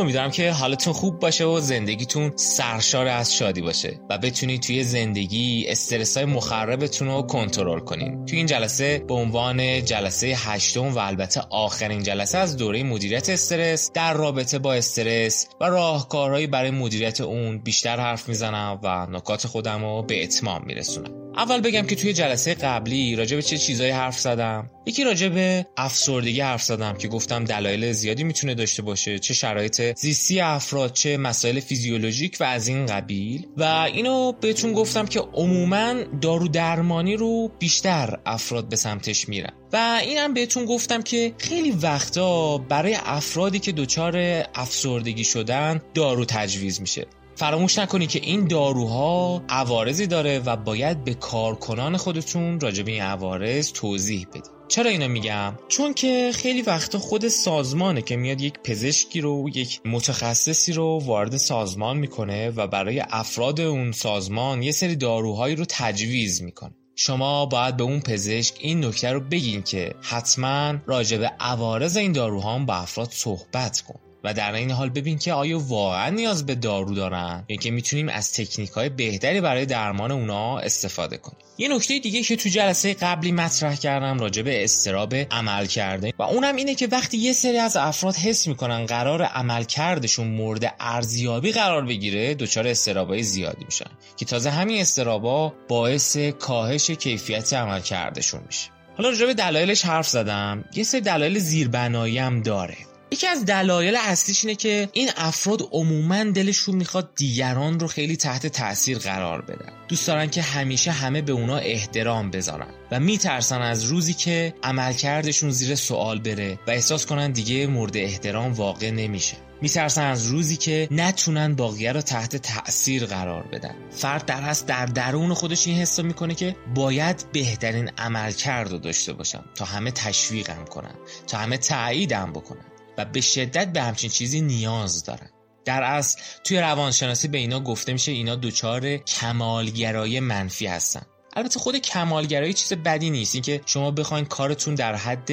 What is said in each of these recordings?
امیدوارم که حالتون خوب باشه و زندگیتون سرشار از شادی باشه و بتونید توی زندگی استرس های مخربتون رو کنترل کنین. توی این جلسه به عنوان جلسه هشتم و البته آخرین جلسه از دوره مدیریت استرس در رابطه با استرس و راهکارهایی برای مدیریت اون بیشتر حرف می‌زنم و نکات خودم رو به اتمام میرسونم. اول بگم که توی جلسه قبلی راجع به چه چیزایی حرف زدم. یکی راجع به افسردگی حرف زدم که گفتم دلایل زیادی می‌تونه داشته باشه چه شرایط زیستی افراد چه مسائل فیزیولوژیک و از این قبیل. و اینو بهتون گفتم که عموما دارو درمانی رو بیشتر افراد به سمتش میرن. و اینم بهتون گفتم که خیلی وقتا برای افرادی که دچار افسردگی شدن دارو تجویز میشه. فراموش نکنید که این داروها عوارضی داره و باید به کارکنان خودتون راجع به این عوارض توضیح بدید. چرا اینو میگم؟ چون که خیلی وقتا خود سازمانه که میاد یک پزشکی رو یک متخصصی رو وارد سازمان می‌کنه و برای افراد اون سازمان یه سری داروهایی رو تجویز می‌کنه. شما باید به اون پزشک این نکته رو بگین که حتما راجع به عوارض این داروها با افراد صحبت کن. و در این حال ببین که آیا واقعا نیاز به دارو دارن؟ یا که می‌تونیم از تکنیک های بهتری برای درمان اونا استفاده کنیم. یه نکته دیگه که تو جلسه قبلی مطرح کردم راجع به استراب عمل کرده و اونم اینه که وقتی یه سری از افراد حس می‌کنن قرار عمل کردشون مورد ارزیابی قرار بگیره دچار استرابای زیادی میشن که تازه همین استرابا باعث کاهش کیفیت عمل کردشون میشه. حالا راجع به دلایلش حرف زدم. یه سری دلایل زیربنایی هم داره. یکی از دلایل اصلیش اینه که این افراد عموما دلشون می‌خواد دیگران رو خیلی تحت تاثیر قرار بدن دوست دارن که همیشه همه به اونا احترام بذارن و میترسن از روزی که عملکردشون زیر سوال بره و احساس کنن دیگه مورد احترام واقع نمیشه. میترسن از روزی که نتونن باقیه رو تحت تأثیر قرار بدن. فرد در هست در درون خودش این حس می‌کنه که باید بهترین عملکرد رو داشته باشم تا همه تشویقم کنن تا همه تاییدم بکنن. و به شدت به همچین چیزی نیاز دارن. در اصل توی روانشناسی به اینا گفته میشه اینا دچار کمالگرایی منفی هستن. البته خود کمالگرایی چیز بدی نیست. اینکه شما بخواین کارتون در حد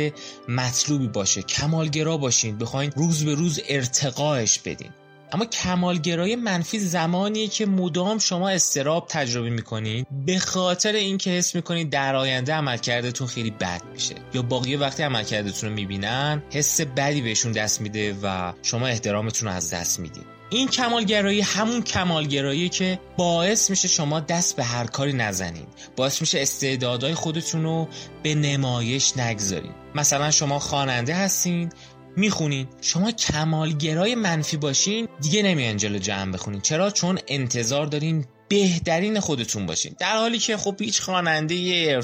مطلوبی باشه کمالگرا باشین بخواین روز به روز ارتقاش بدین. اما کمالگرایی منفی زمانیه که مدام شما استراب تجربه می‌کنید به خاطر اینکه حس می‌کنید در آینده عملکردتون خیلی بد میشه. یا باقی وقتی عملکردتون رو می‌بینن حس بدی بهشون دست میده و شما احترامتون رو از دست می‌دید این کمالگرایی همون کمالگرایی که باعث میشه شما دست به هر کاری نزنید باعث میشه استعدادهای خودتون رو به نمایش نگذارید مثلا شما خواننده هستین می‌خونین. شما کمالگرای منفی باشین دیگه نمیان جلو جمع بخونین. چرا؟ چون انتظار دارین بهترین خودتون باشین. در حالی که خب هیچ خواننده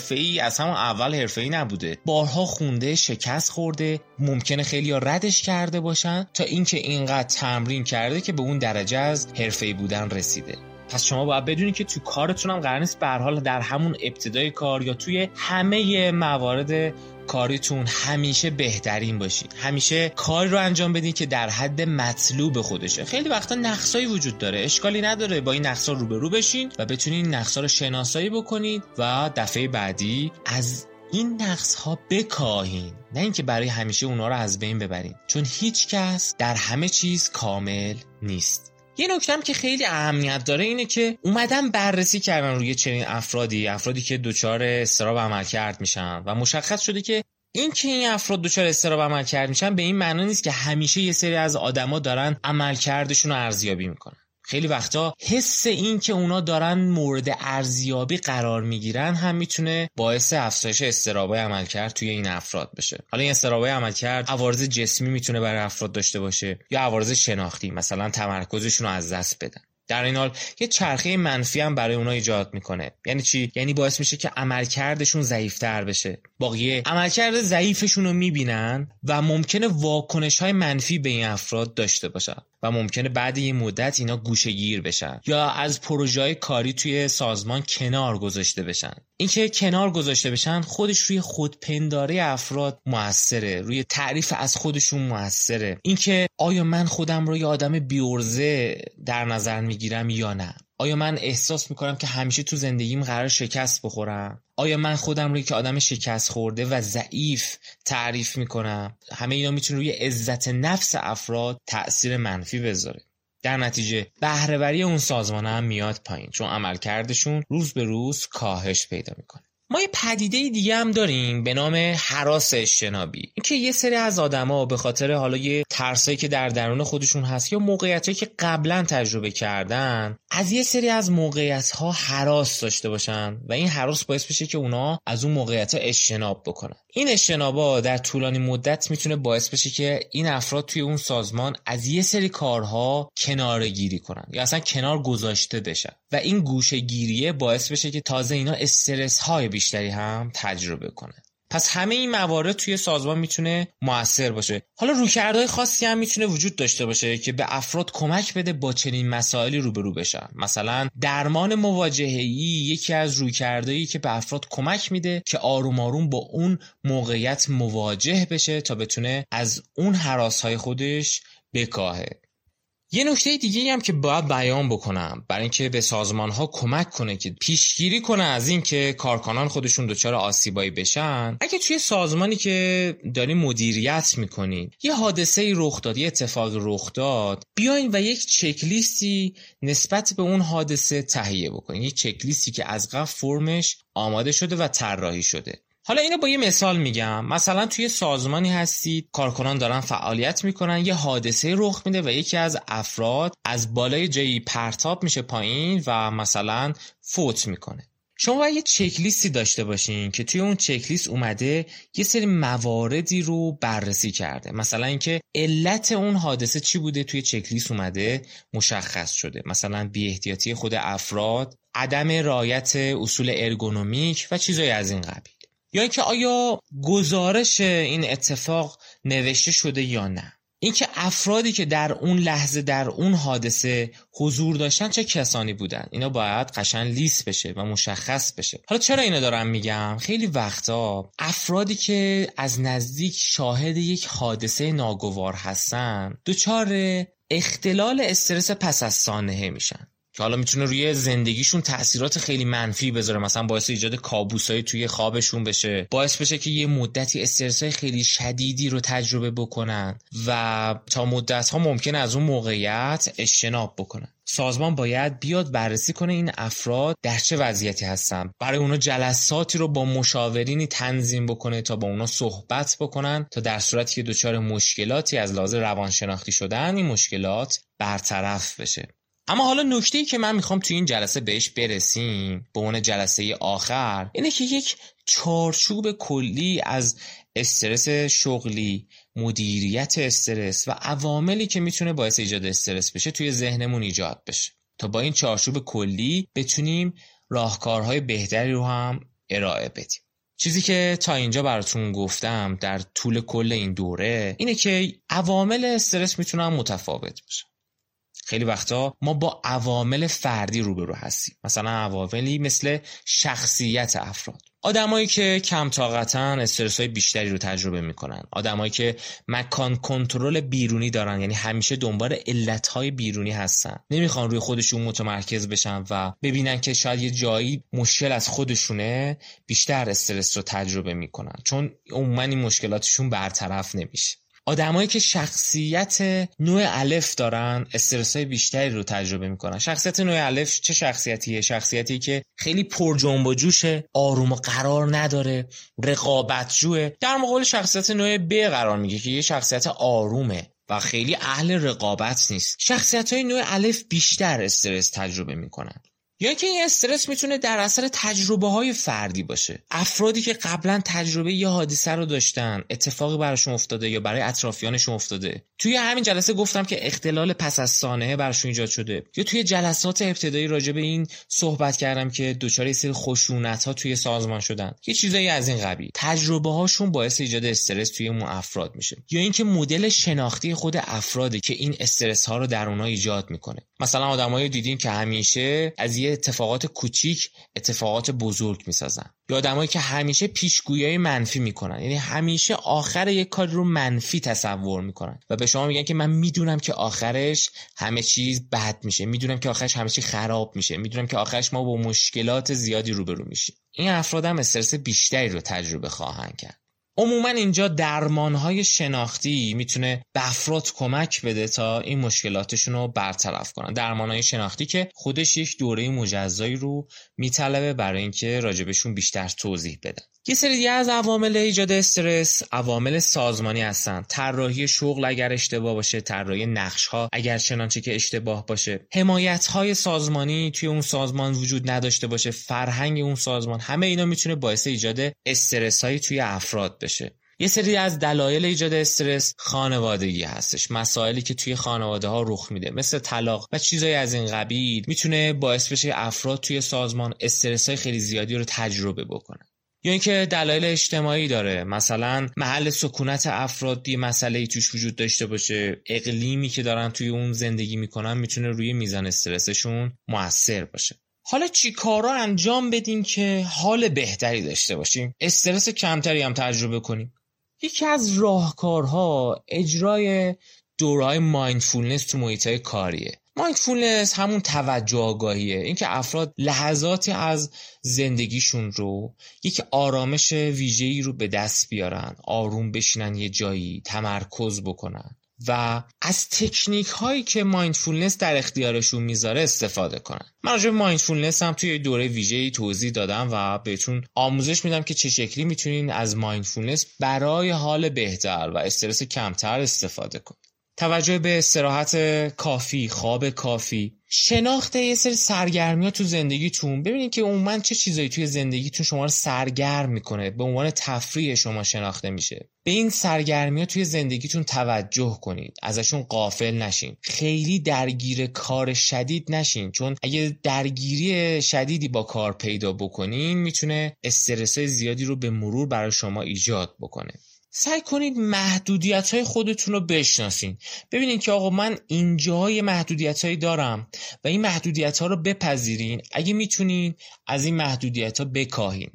ای از همون اول ای نبوده. بارها خونده شکست خورده ممکنه خیلی ردش کرده باشن تا اینکه اینقدر تمرین کرده که به اون درجه از ای بودن رسیده. پس شما باید بدونید که تو کارتون هم قرار نیست به حال در همون ابتدای کار یا توی همه موارد کاریتون همیشه بهترین باشید همیشه کار رو انجام بدید که در حد مطلوب خودشه. خیلی وقتا نقصایی وجود داره. اشکالی نداره با این نقصا روبرو بشین و بتونید نقصا رو شناسایی بکنید و دفعه بعدی از این نقص ها بکاهین. نه اینکه برای همیشه اونا رو از بین ببرین. چون هیچ کس در همه چیز کامل نیست. یه نکتم که خیلی اهمیت داره اینه که اومدن بررسی کردن روی چنین افرادی افرادی که دچار استراب عمل کرد میشن و مشخص شده که این که این افراد دچار استراب عمل کرد میشن به این معنا نیست که همیشه یه سری از آدما دارن عملکردشون رو ارزیابی می‌کنن. خیلی وقتا حس این که اونا دارن مورد ارزیابی قرار می‌گیرن هم می‌تونه باعث افزایش استرابای عملکرد توی این افراد بشه. حالا این استرابای عملکرد عوارض جسمی می‌تونه برای افراد داشته باشه یا عوارض شناختی مثلا تمرکزشون رو از دست بدن. در این حال یه چرخه منفی هم برای اونا ایجاد می‌کنه. یعنی چی؟ یعنی باعث میشه که عملکردشون ضعیفتر بشه. باقی عملکرد ضعیفشون رو می‌بینن و ممکنه واکنش های منفی به این افراد داشته باشن و ممکنه بعد یه مدت اینا گوشه گیر بشن یا از پروژه کاری توی سازمان کنار گذاشته بشن. اینکه کنار گذاشته بشن خودش روی خودپنداره افراد موثره روی تعریف از خودشون موثره. اینکه آیا من خودم رو یه آدم بیورزه در نظر می‌گیرم یا نه. آیا من احساس می‌کنم که همیشه تو زندگیم قرار شکست بخورم؟ آیا من خودم روی که آدم شکست خورده و ضعیف تعریف می‌کنم؟ همه اینا می‌تونه روی عزت نفس افراد تاثیر منفی بذاره. در نتیجه بهرهوری اون سازمان هم میاد پایین چون عملکردشون روز به روز کاهش پیدا می‌کنه. ما یه پدیده دیگه هم داریم به نام حراس اجتنابی اینکه یه سری از آدما به خاطر حالا یه ترسایی که در درون خودشون هست یا موقعیتایی که قبلا تجربه کردن از یه سری از موقعیت ها حراس داشته باشن و این حراس باعث بشه که اونا از اون موقعیت ها اجتناب بکنن. این اجتنابا در طولانی مدت می‌تونه باعث بشه که این افراد توی اون سازمان از یه سری کارها کنار گیری کنن یا اصلا کنار گذاشته بشن. و این گوشه گیریه باعث بشه که تازه اینا استرس های بیشتری هم تجربه کنه. پس همه این موارد توی سازمان می‌تونه موثر باشه. حالا رویکردهای خاصی هم می‌تونه وجود داشته باشه که به افراد کمک بده با چنین مسائلی روبرو بشن. مثلا درمان مواجهه‌ای یکی از رویکردهایی که به افراد کمک میده که آروم آروم با اون موقعیت مواجه بشه تا بتونه از اون حراسهای خودش بکاهه. یه نکته دیگه هم که باید بیان بکنم برای اینکه به سازمان ها کمک کنه که پیشگیری کنه از اینکه کارکنان خودشون دچار آسیبایی بشن. اگه توی سازمانی که داری مدیریت می‌کنین یه حادثه رخ داد یه اتفاق رخ داد بیاین و یک چکلیستی نسبت به اون حادثه تهیه بکنین. یک چکلیستی که از قبل فرمش آماده شده و طراحی شده. حالا اینو با یه مثال میگم. مثلا توی سازمانی هستید کارکنان دارن فعالیت می‌کنن یه حادثه رخ میده و یکی از افراد از بالای جایی پرتاب میشه پایین و مثلا فوت می‌کنه. شما باید یه چکلیستی داشته باشین که توی اون چکلیست اومده یه سری مواردی رو بررسی کرده. مثلا اینکه علت اون حادثه چی بوده؟ توی چکلیست اومده مشخص شده. مثلا بی خود افراد عدم رعایت اصول ارگونومیک و چیزایی از این قبیل. یا اینکه آیا گزارش این اتفاق نوشته شده یا نه؟ اینکه افرادی که در اون لحظه در اون حادثه حضور داشتن چه کسانی بودن؟ اینا باید قشن لیست بشه و مشخص بشه. حالا چرا اینو دارم میگم؟ خیلی وقتا افرادی که از نزدیک شاهد یک حادثه ناگوار هستن دچار اختلال استرس پس از سانحه میشن. که حالا می‌تونه روی زندگیشون تاثیرات خیلی منفی بذاره. مثلا باعث ایجاد کابوسایی توی خوابشون بشه. باعث بشه که یه مدتی استرس خیلی شدیدی رو تجربه بکنن و تا مدت ها ممکن از اون موقعیت اجتناب بکنن. سازمان باید بیاد بررسی کنه این افراد در چه وضعیتی هستن. برای اونا جلساتی رو با مشاورینی تنظیم بکنه تا با اونا صحبت بکنن تا در صورتی که دچار مشکلاتی از لحاظ روانشناختی شدن این مشکلات برطرف بشه. اما حالا نکته ای که من می‌خوام توی این جلسه بهش برسیم به عنوان جلسه آخر اینه که یک چارچوب کلی از استرس شغلی مدیریت استرس و عواملی که می‌تونه باعث ایجاد استرس بشه توی ذهنمون ایجاد بشه. تا با این چارچوب کلی بتونیم راهکارهای بهتری رو هم ارائه بدیم. چیزی که تا اینجا براتون گفتم در طول کل این دوره اینه که عوامل استرس می‌تونن متفاوت باشه خیلی وقتا ما با عوامل فردی روبرو هستیم. مثلا عواملی مثل شخصیت افراد. آدمایی که کم طاقتن استرس های بیشتری رو تجربه می‌کنن. آدمایی که مکان کنترل بیرونی دارن یعنی همیشه دنبال علت های بیرونی هستن. نمی‌خوان روی خودشون متمرکز بشن و ببینن که شاید یه جایی مشکل از خودشونه بیشتر استرس رو تجربه می‌کنن. چون عموما این مشکلاتشون برطرف نمیشه. آدمایی که شخصیت نوع الف دارن استرس های بیشتری رو تجربه می‌کنن. شخصیت نوع الف چه شخصیتیه؟ شخصیتی که خیلی پر جنب و جوشه آروم و قرار نداره رقابتجوه در مقابل شخصیت نوع ب قرار میگه که یه شخصیت آرومه و خیلی اهل رقابت نیست. شخصیت های نوع الف بیشتر استرس تجربه می‌کنن. یا اینکه این استرس می‌تونه در اثر تجربه های فردی باشه. افرادی که قبلا تجربه یه حادثه رو داشتن اتفاقی براشون افتاده یا برای اطرافیانشون افتاده توی همین جلسه گفتم که اختلال پس از سانحه براشون ایجاد شده. یا توی جلسات ابتدایی راجع به این صحبت کردم که دچار سری خشونت توی سازمان شدن. یه چیزایی از این قبیل. تجربه هاشون باعث ایجاد استرس توی اون افراد میشه. یا اینکه مدل شناختی خود افراده که این استرس ها رو در اونها ایجاد می‌کنه. مثلا آدمایی دیدین که همیشه از یه اتفاقات کوچیک اتفاقات بزرگ می‌سازن. یا آدمایی که همیشه پیشگویی منفی می‌کنن. یعنی همیشه آخر یک کار رو منفی تصور می‌کنن. و به شما میگن که من می‌دونم که آخرش همه چیز بد میشه. می‌دونم که آخرش همه چیز خراب میشه. می‌دونم که آخرش ما با مشکلات زیادی روبرو میشیم. این افراد هم استرس بیشتری رو تجربه خواهند کرد. عموما اینجا درمانهای شناختی می‌تونه به افراد کمک بده تا این مشکلاتشون رو برطرف کنن. درمانهای شناختی که خودش یک دوره مجزایی رو میطلبه برای اینکه راجبشون بیشتر توضیح بدن. یه سری دیگه از عوامل ایجاد استرس عوامل سازمانی هستن. طراحی شغل اگر اشتباه باشه طراحی نقش ها اگر چنانچه که اشتباه باشه. حمایت های سازمانی توی اون سازمان وجود نداشته باشه. فرهنگ اون سازمان. همه اینا می‌تونه باعث ایجاد استرس هایی توی افراد بشه. یه سری از دلایل ایجاد استرس خانوادگی هستش. مسائلی که توی خانواده ها رخ میده مثل طلاق و چیزایی از این قبیل می‌تونه باعث بشه افراد توی سازمان استرس های خیلی زیادی رو تجربه بکنن. یا اینکه دلایل اجتماعی داره. مثلا محل سکونت افرادی مسئله ای توش وجود داشته باشه. اقلیمی که دارن توی اون زندگی می‌کنن می‌تونه روی میزان استرسشون موثر باشه. حالا چی کارا انجام بدیم که حال بهتری داشته باشیم؟ استرس کمتری هم تجربه کنیم. یکی از راهکارها اجرای دوره‌های mindfulness تو محیط کاریه. mindfulness همون توجه آگاهیه. اینکه افراد لحظاتی از زندگیشون رو یک آرامش ویژه‌ای رو به دست بیارن آروم بشینن یه جایی تمرکز بکنن. و از تکنیک هایی که mindfulness در اختیارشون می‌ذاره استفاده کنن. من راجع mindfulness هم توی دوره ویژه‌ای توضیح دادم و بهتون آموزش میدم که چه شکلی می‌تونین از mindfulness برای حال بهتر و استرس کمتر استفاده کنید توجه به استراحت کافی خواب کافی. شناخت یه سری سرگرمی ها تو زندگیتون. ببینید که عموما چه چیزایی توی زندگیتون شما رو سرگرم می‌کنه. به عنوان تفریح شما شناخته میشه. به این سرگرمی ها توی زندگیتون توجه کنید. ازشون قافل نشین. خیلی درگیر کار شدید نشین. چون اگه درگیری شدیدی با کار پیدا بکنین می‌تونه استرس زیادی رو به مرور برای شما ایجاد بکنه. سعی کنید محدودیت های خودتون رو بشناسین. ببینید که آقا من اینجا یه محدودیت هایی دارم و این محدودیت ها رو بپذیرین. اگه می‌تونین از این محدودیت ها بکاهین.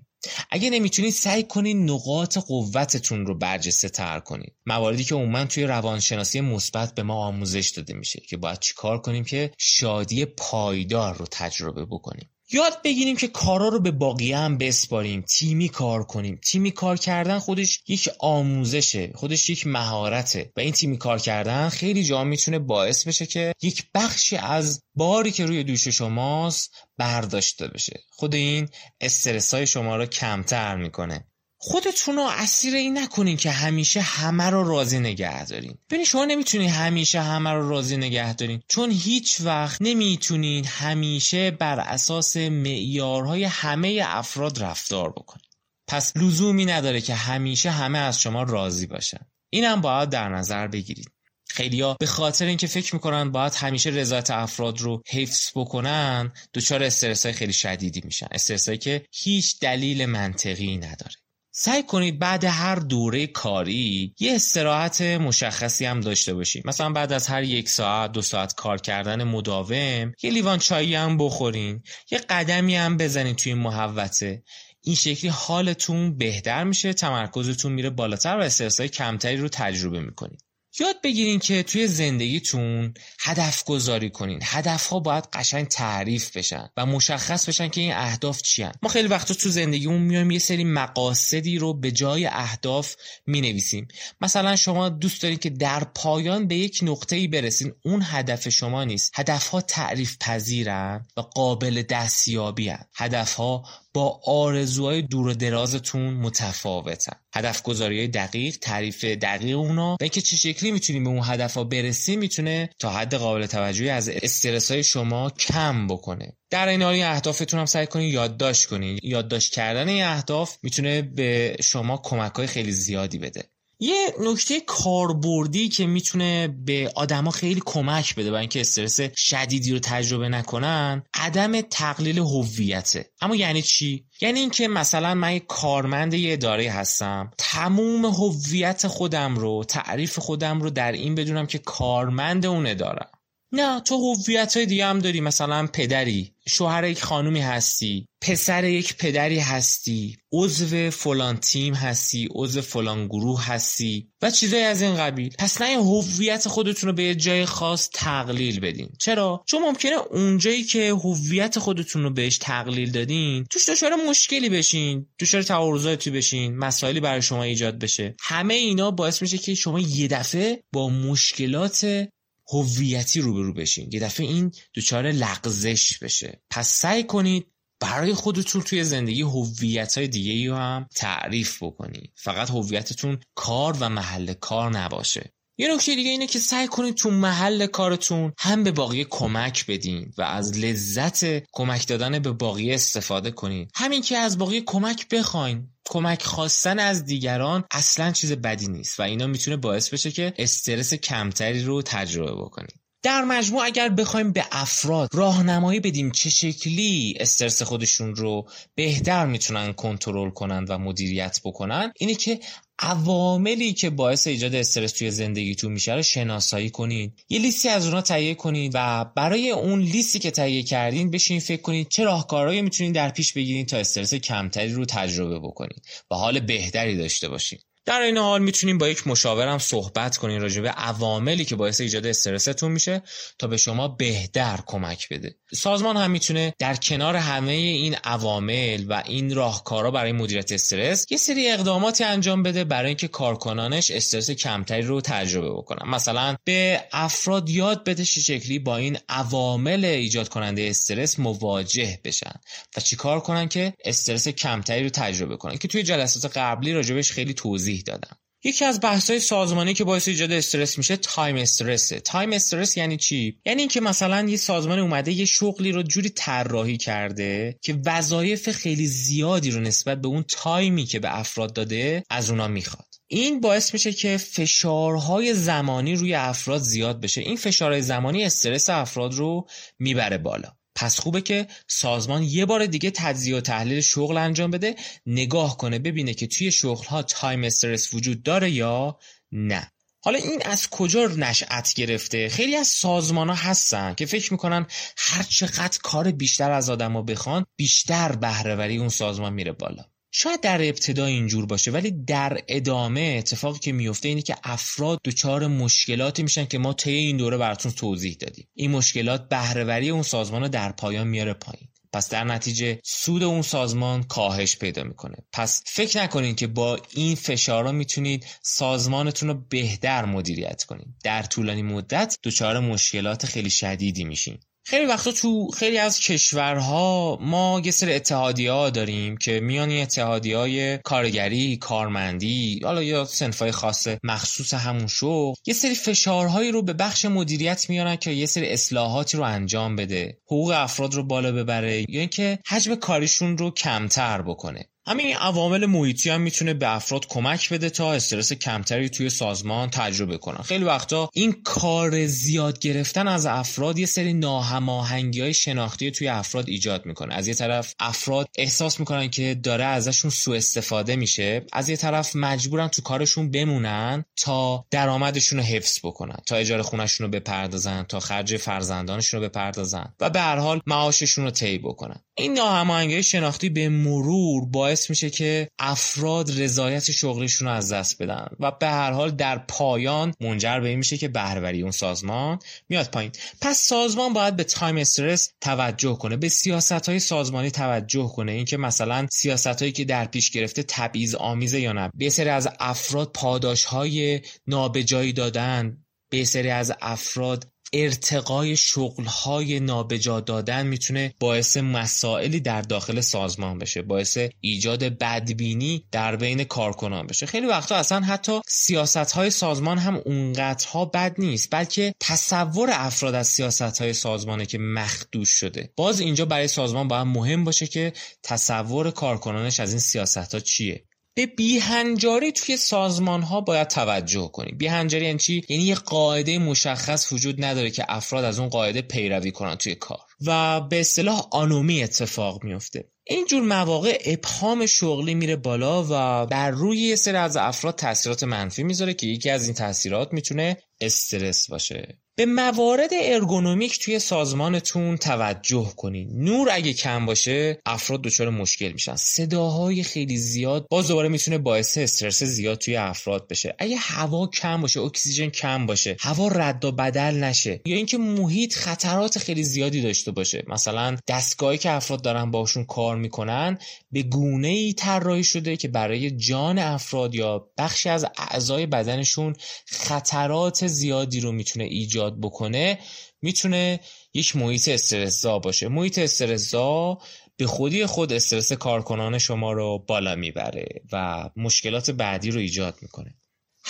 اگه نمی‌تونید سعی کنید نقاط قوتتون رو برجسته تر کنید مواردی که عموما توی روانشناسی مثبت به ما آموزش داده میشه که باید چیکار کنیم که شادی پایدار رو تجربه بکنیم. یاد بگیریم که کارا رو به باقیه هم بسپاریم. تیمی کار کنیم. تیمی کار کردن خودش یک آموزشه خودش یک مهارته و این تیمی کار کردن خیلی جا می‌تونه باعث بشه که یک بخشی از باری که روی دوش شماست برداشته بشه. خود این استرس های شما رو کمتر می‌کنه. خودتون رو اسیر این نکنین که همیشه همه رو راضی نگه دارین. ببین شما نمی‌تونین همیشه همه رو راضی نگه دارین. چون هیچ وقت نمی‌تونین همیشه بر اساس معیارهای همه افراد رفتار بکنین. پس لزومی نداره که همیشه همه از شما راضی باشن. اینم باید در نظر بگیرید. خیلیا به خاطر اینکه فکر می‌کنن باید همیشه رضایت افراد رو حفظ بکنن دچار استرس های خیلی شدیدی میشن. استرس که هیچ دلیل منطقی نداره. سعی کنید بعد هر دوره کاری یه استراحت مشخصی هم داشته باشید. مثلا بعد از هر یک ساعت دو ساعت کار کردن مداوم یه لیوان چایی هم بخورین یه قدمی هم بزنید توی محوته این شکلی حالتون بهتر میشه تمرکزتون میره بالاتر و استرسای کمتری رو تجربه می‌کنید. یاد بگیرین که توی زندگیتون هدف گذاری کنین هدف ها باید قشنگ تعریف بشن و مشخص بشن که این اهداف چی هن. ما خیلی وقتا تو زندگیمون میایم یه سری مقاصدی رو به جای اهداف می نویسیم مثلا شما دوست دارین که در پایان به یک نقطه ای برسین اون هدف شما نیست هدف ها تعریف پذیرن و قابل دستیابی هن. هدف ها با آرزوهای دور و درازتون متفاوتن. هدف گذاری دقیق تعریف دقیق اونا و اینکه چه شکلی می‌تونیم به اون هدف ها برسیم می‌تونه تا حد قابل توجهی از استرس های شما کم بکنه. در این حال این اهدافتون هم سعی کنید یادداشت کنید یادداشت کردن این اهداف می‌تونه به شما کمک های خیلی زیادی بده. یه نکته کاربردی که می‌تونه به آدما خیلی کمک بده برای اینکه استرس شدیدی رو تجربه نکنن عدم تقلیل هویته. اما یعنی چی؟ یعنی اینکه مثلا من یه کارمند یه اداره هستم تموم هویت خودم رو تعریف خودم رو در این بدونم که کارمند اون ادارم نه تو هویت های دیگه هم داری مثلا پدری. شوهر یک خانومی هستی پسر یک پدری هستی عضو فلان تیم هستی عضو فلان گروه هستی و چیزایی از این قبیل. پس نه هویت خودتون رو به جای خاص تقلیل بدین. چرا؟ چون ممکنه اونجایی که هویت خودتون رو بهش تقلیل دادین توش دچار مشکلی بشین دچار تعارضاتی بشین مسائلی برای شما ایجاد بشه. همه اینا باعث میشه که شما یه دفعه با مشکلات هویتی روبرو بشین. یه دفعه این دچار لغزش بشه. پس سعی کنید برای خودتون توی زندگی هویت های دیگه ای هم تعریف بکنید فقط هویتتون کار و محل کار نباشه. یه نکته دیگه اینه که سعی کنید تو محل کارتون هم به باقی کمک بدین و از لذت کمک دادن به باقی استفاده کنید همین که از باقی کمک بخواین. کمک خواستن از دیگران اصلا چیز بدی نیست و اینا می‌تونه باعث بشه که استرس کمتری رو تجربه بکنید در مجموع اگر بخوایم به افراد راهنمایی بدیم چه شکلی استرس خودشون رو بهتر می‌تونن کنترل کنند و مدیریت بکنن اینه که عواملی که باعث ایجاد استرس توی زندگیتون میشه رو شناسایی کنید یه لیستی از اونها تهیه کنید و برای اون لیستی که تهیه کردین بشین فکر کنید چه راهکارهایی می‌تونید در پیش بگیرید تا استرس کمتری رو تجربه بکنید و حال بهتری داشته باشید در این حال می‌تونیم با یک مشاورم صحبت کنیم راجع به عواملی که باعث ایجاد استرستون میشه تا به شما بهتر کمک بده. سازمان هم می‌تونه در کنار همه این عوامل و این راهکارا برای مدیریت استرس یه سری اقداماتی انجام بده برای اینکه کارکنانش استرس کمتری رو تجربه بکنن. مثلا به افراد یاد بده چه شکلی با این عوامل ایجاد کننده استرس مواجه بشن و چیکار کنن که استرس کمتری رو تجربه کنن. که توی جلسات قبلی راجبش خیلی توضیح دادم. یکی از بحث‌های سازمانی که باعث ایجاد استرس میشه time stress time stress یعنی چی؟ یعنی اینکه مثلا یه سازمان اومده یه شغلی رو جوری طراحی کرده که وظایف خیلی زیادی رو نسبت به اون time ی که به افراد داده از اونا می‌خواد. این باعث میشه که فشارهای زمانی روی افراد زیاد بشه. این فشارهای زمانی استرس افراد رو می‌بره بالا. پس خوبه که سازمان یه بار دیگه تجزیه و تحلیل شغل انجام بده نگاه کنه ببینه که توی شغل ها تایم استرس وجود داره یا نه. حالا این از کجا نشأت گرفته؟ خیلی از سازمان ها هستن که فکر می‌کنن هر چقدر کار بیشتر از آدما بخوان بیشتر بهرهوری اون سازمان میره بالا. شاید در ابتدا اینجور باشه ولی در ادامه اتفاقی که میفته اینه که افراد دچار مشکلاتی میشن که ما طی این دوره براتون توضیح دادیم. این مشکلات بهرهوری اون سازمان رو در پایان میاره پایین. پس در نتیجه سود اون سازمان کاهش پیدا می‌کنه. پس فکر نکنید که با این فشارا می‌تونید سازمانتون رو بهتر مدیریت کنید در طولانی مدت دچار مشکلات خیلی شدیدی میشین. خیلی وقتا تو خیلی از کشورها ما یه سری اتحادی ها داریم که میان اتحادی های کارگری، کارمندی حالا یا سنفای خاص مخصوص همون شغل یه سری فشارهایی رو به بخش مدیریت میارن که یه سری اصلاحاتی رو انجام بده حقوق افراد رو بالا ببره یا اینکه حجم کاریشون رو کمتر بکنه. همین عوامل محیطی هم می‌تونه به افراد کمک بده تا استرس کمتری توی سازمان تجربه کنن. خیلی وقتا این کار زیاد گرفتن از افراد یه سری ناهماهنگی های شناختی توی افراد ایجاد می‌کنه. از یه طرف افراد احساس می‌کنن که داره ازشون سوء استفاده میشه. از یه طرف مجبورن تو کارشون بمونن تا درآمدشون رو حفظ بکنن تا اجاره خونشون رو بپردازن تا خرج فرزندانشون رو بپردازن و به هر حال معاششون رو طی بکنن. این ناهماهنگی شناختی به مرور باعث میشه که افراد رضایت شغلشون رو از دست بدن و به هر حال در پایان منجر به این میشه که بهرهوری اون سازمان میاد پایین. پس سازمان باید به تایم استرس توجه کنه به سیاست های سازمانی توجه کنه. اینکه مثلا سیاست هایی که در پیش گرفته تبعیض آمیزه یا نه. به سری از افراد پاداش های نابجایی دادن. به سری از افراد ارتقای شغلهای نابجا دادن می‌تونه باعث مسائلی در داخل سازمان بشه باعث ایجاد بدبینی در بین کارکنان بشه. خیلی وقتا اصلا حتی سیاست های سازمان هم اونقدرها بد نیست بلکه تصور افراد از سیاست های سازمانه که مخدوش شده. باز اینجا برای سازمان باید مهم باشه که تصور کارکنانش از این سیاست ها چیه. به بیهنجاری توی سازمان ها باید توجه کنیم. بیهنجاری یعنی چی؟ یعنی یه قاعده مشخص وجود نداره که افراد از اون قاعده پیروی کنن توی کار. و به اصطلاح آنومی اتفاق میفته. اینجور مواقع ابهام شغلی میره بالا و بر روی یه سری از افراد تاثیرات منفی می‌ذاره که یکی از این تاثیرات می‌تونه استرس باشه. به موارد ارگونومیک توی سازمانتون توجه کنین. نور اگه کم باشه افراد دچار مشکل میشن. صداهای خیلی زیاد باز دوباره می‌تونه باعث استرس زیاد توی افراد بشه. اگه هوا کم باشه اکسیژن کم باشه هوا رد و بدل نشه یا اینکه محیط خطرات خیلی زیادی داشته باشه. مثلا دستگاهی که افراد دارن باشون کار می‌کنن به گونه ای طراحی شده که برای جان افراد یا بخشی از اعضای بدنشون خطرات زیادی رو می‌تونه ایجاد بکنه می‌تونه یک محیط استرسزا باشه. محیط استرسزا به خودی خود استرس کارکنان شما رو بالا می‌بره و مشکلات بعدی رو ایجاد می‌کنه.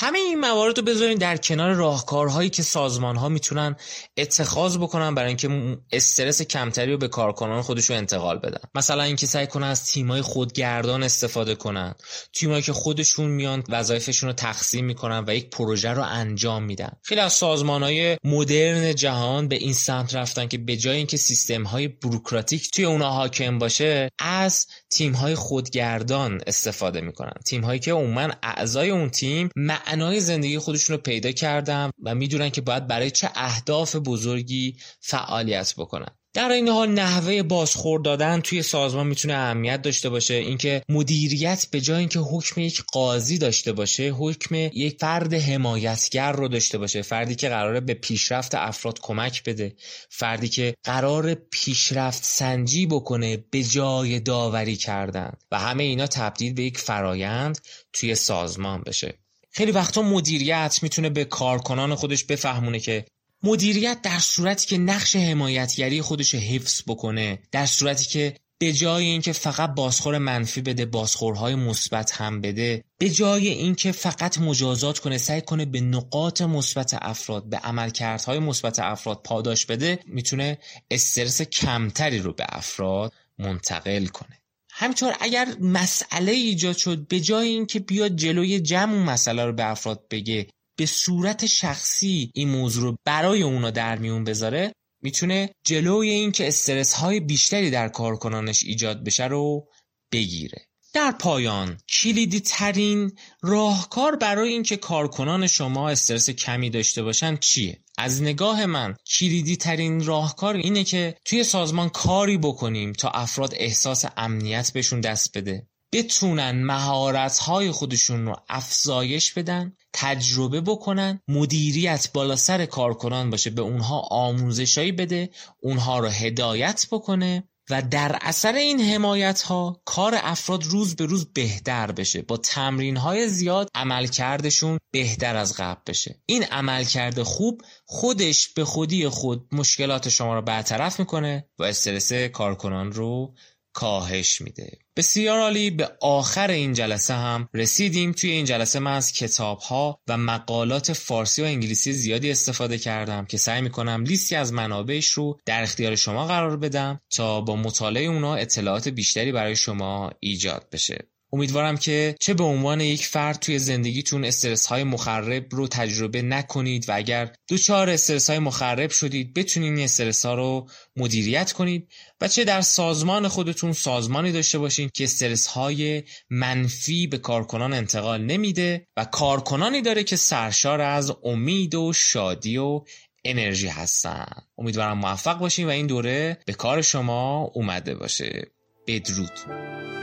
همه این موارد رو بذارین در کنار راهکارهایی که سازمان ها می‌تونن اتخاذ بکنن برای اینکه استرس کمتری رو به کارکنان خودشون انتقال بدن. مثلا اینکه سعی کنن از تیمای خودگردان استفاده کنن. تیمایی که خودشون میان وظایفشون رو تقسیم می‌کنن و یک پروژه رو انجام میدن. خیلی از سازمان های مدرن جهان به این سمت رفتن که به جای اینکه سیستم های بروکراتیک توی اونا حاکم باشه از تیم های خودگردان استفاده می‌کنن. تیم هایی که عموما اعضای اون تیم معنای زندگی خودشون رو پیدا کردن و می‌دونن که باید برای چه اهداف بزرگی فعالیت بکنن. در این حال نحوه بازخورد دادن توی سازمان می‌تونه اهمیت داشته باشه. اینکه مدیریت به جای اینکه حکم یک قاضی داشته باشه حکم یک فرد حمایتگر رو داشته باشه. فردی که قراره به پیشرفت افراد کمک بده. فردی که قرار پیشرفت سنجی بکنه به جای داوری کردن. و همه اینا تبدیل به یک فرایند توی سازمان بشه. خیلی وقتا مدیریت می‌تونه به کارکنان خودش بفهمونه که مدیریت در صورتی که نقش حمایتگری خودش حفظ بکنه در صورتی که به جای اینکه فقط بازخور منفی بده بازخورهای مثبت هم بده به جای اینکه فقط مجازات کنه سعی کنه به نقاط مثبت افراد به عملکردهای مثبت افراد پاداش بده می‌تونه استرس کمتری رو به افراد منتقل کنه. همینطور اگر مسئله ایجاد شد به جای اینکه بیاد جلوی جمع مسئله رو به افراد بگه به صورت شخصی این موضوع رو برای اونا در میون بذاره می‌تونه جلوی اینکه استرس های بیشتری در کارکنانش ایجاد بشه رو بگیره. در پایان کلیدی ترین راهکار برای اینکه کارکنان شما استرس کمی داشته باشن چیه؟ از نگاه من کلیدی ترین راهکار اینه که توی سازمان کاری بکنیم تا افراد احساس امنیت بهشون دست بده. بتونن مهارت های خودشون رو افزایش بدن تجربه بکنن مدیریت بالا سر کارکنان باشه به اونها آموزشایی بده اونها رو هدایت بکنه و در اثر این حمایت ها کار افراد روز به روز بهتر بشه. با تمرین های زیاد عملکردشون بهتر از قبل بشه. این عملکرد خوب خودش به خودی خود مشکلات شما رو برطرف می‌کنه و استرس کارکنان رو کاهش میده. بسیار عالی به آخر این جلسه هم رسیدیم. توی این جلسه من از کتاب ها و مقالات فارسی و انگلیسی زیادی استفاده کردم که سعی می‌کنم لیستی از منابعش رو در اختیار شما قرار بدم تا با مطالعه اونا اطلاعات بیشتری برای شما ایجاد بشه. امیدوارم که چه به عنوان یک فرد توی زندگیتون استرس های مخرب رو تجربه نکنید و اگر دوچار استرس های مخرب شدید بتونید این استرس ها رو مدیریت کنید و چه در سازمان خودتون سازمانی داشته باشین که استرس های منفی به کارکنان انتقال نمیده و کارکنانی داره که سرشار از امید و شادی و انرژی هستن. امیدوارم موفق باشین و این دوره به کار شما اومده باشه. بدرود.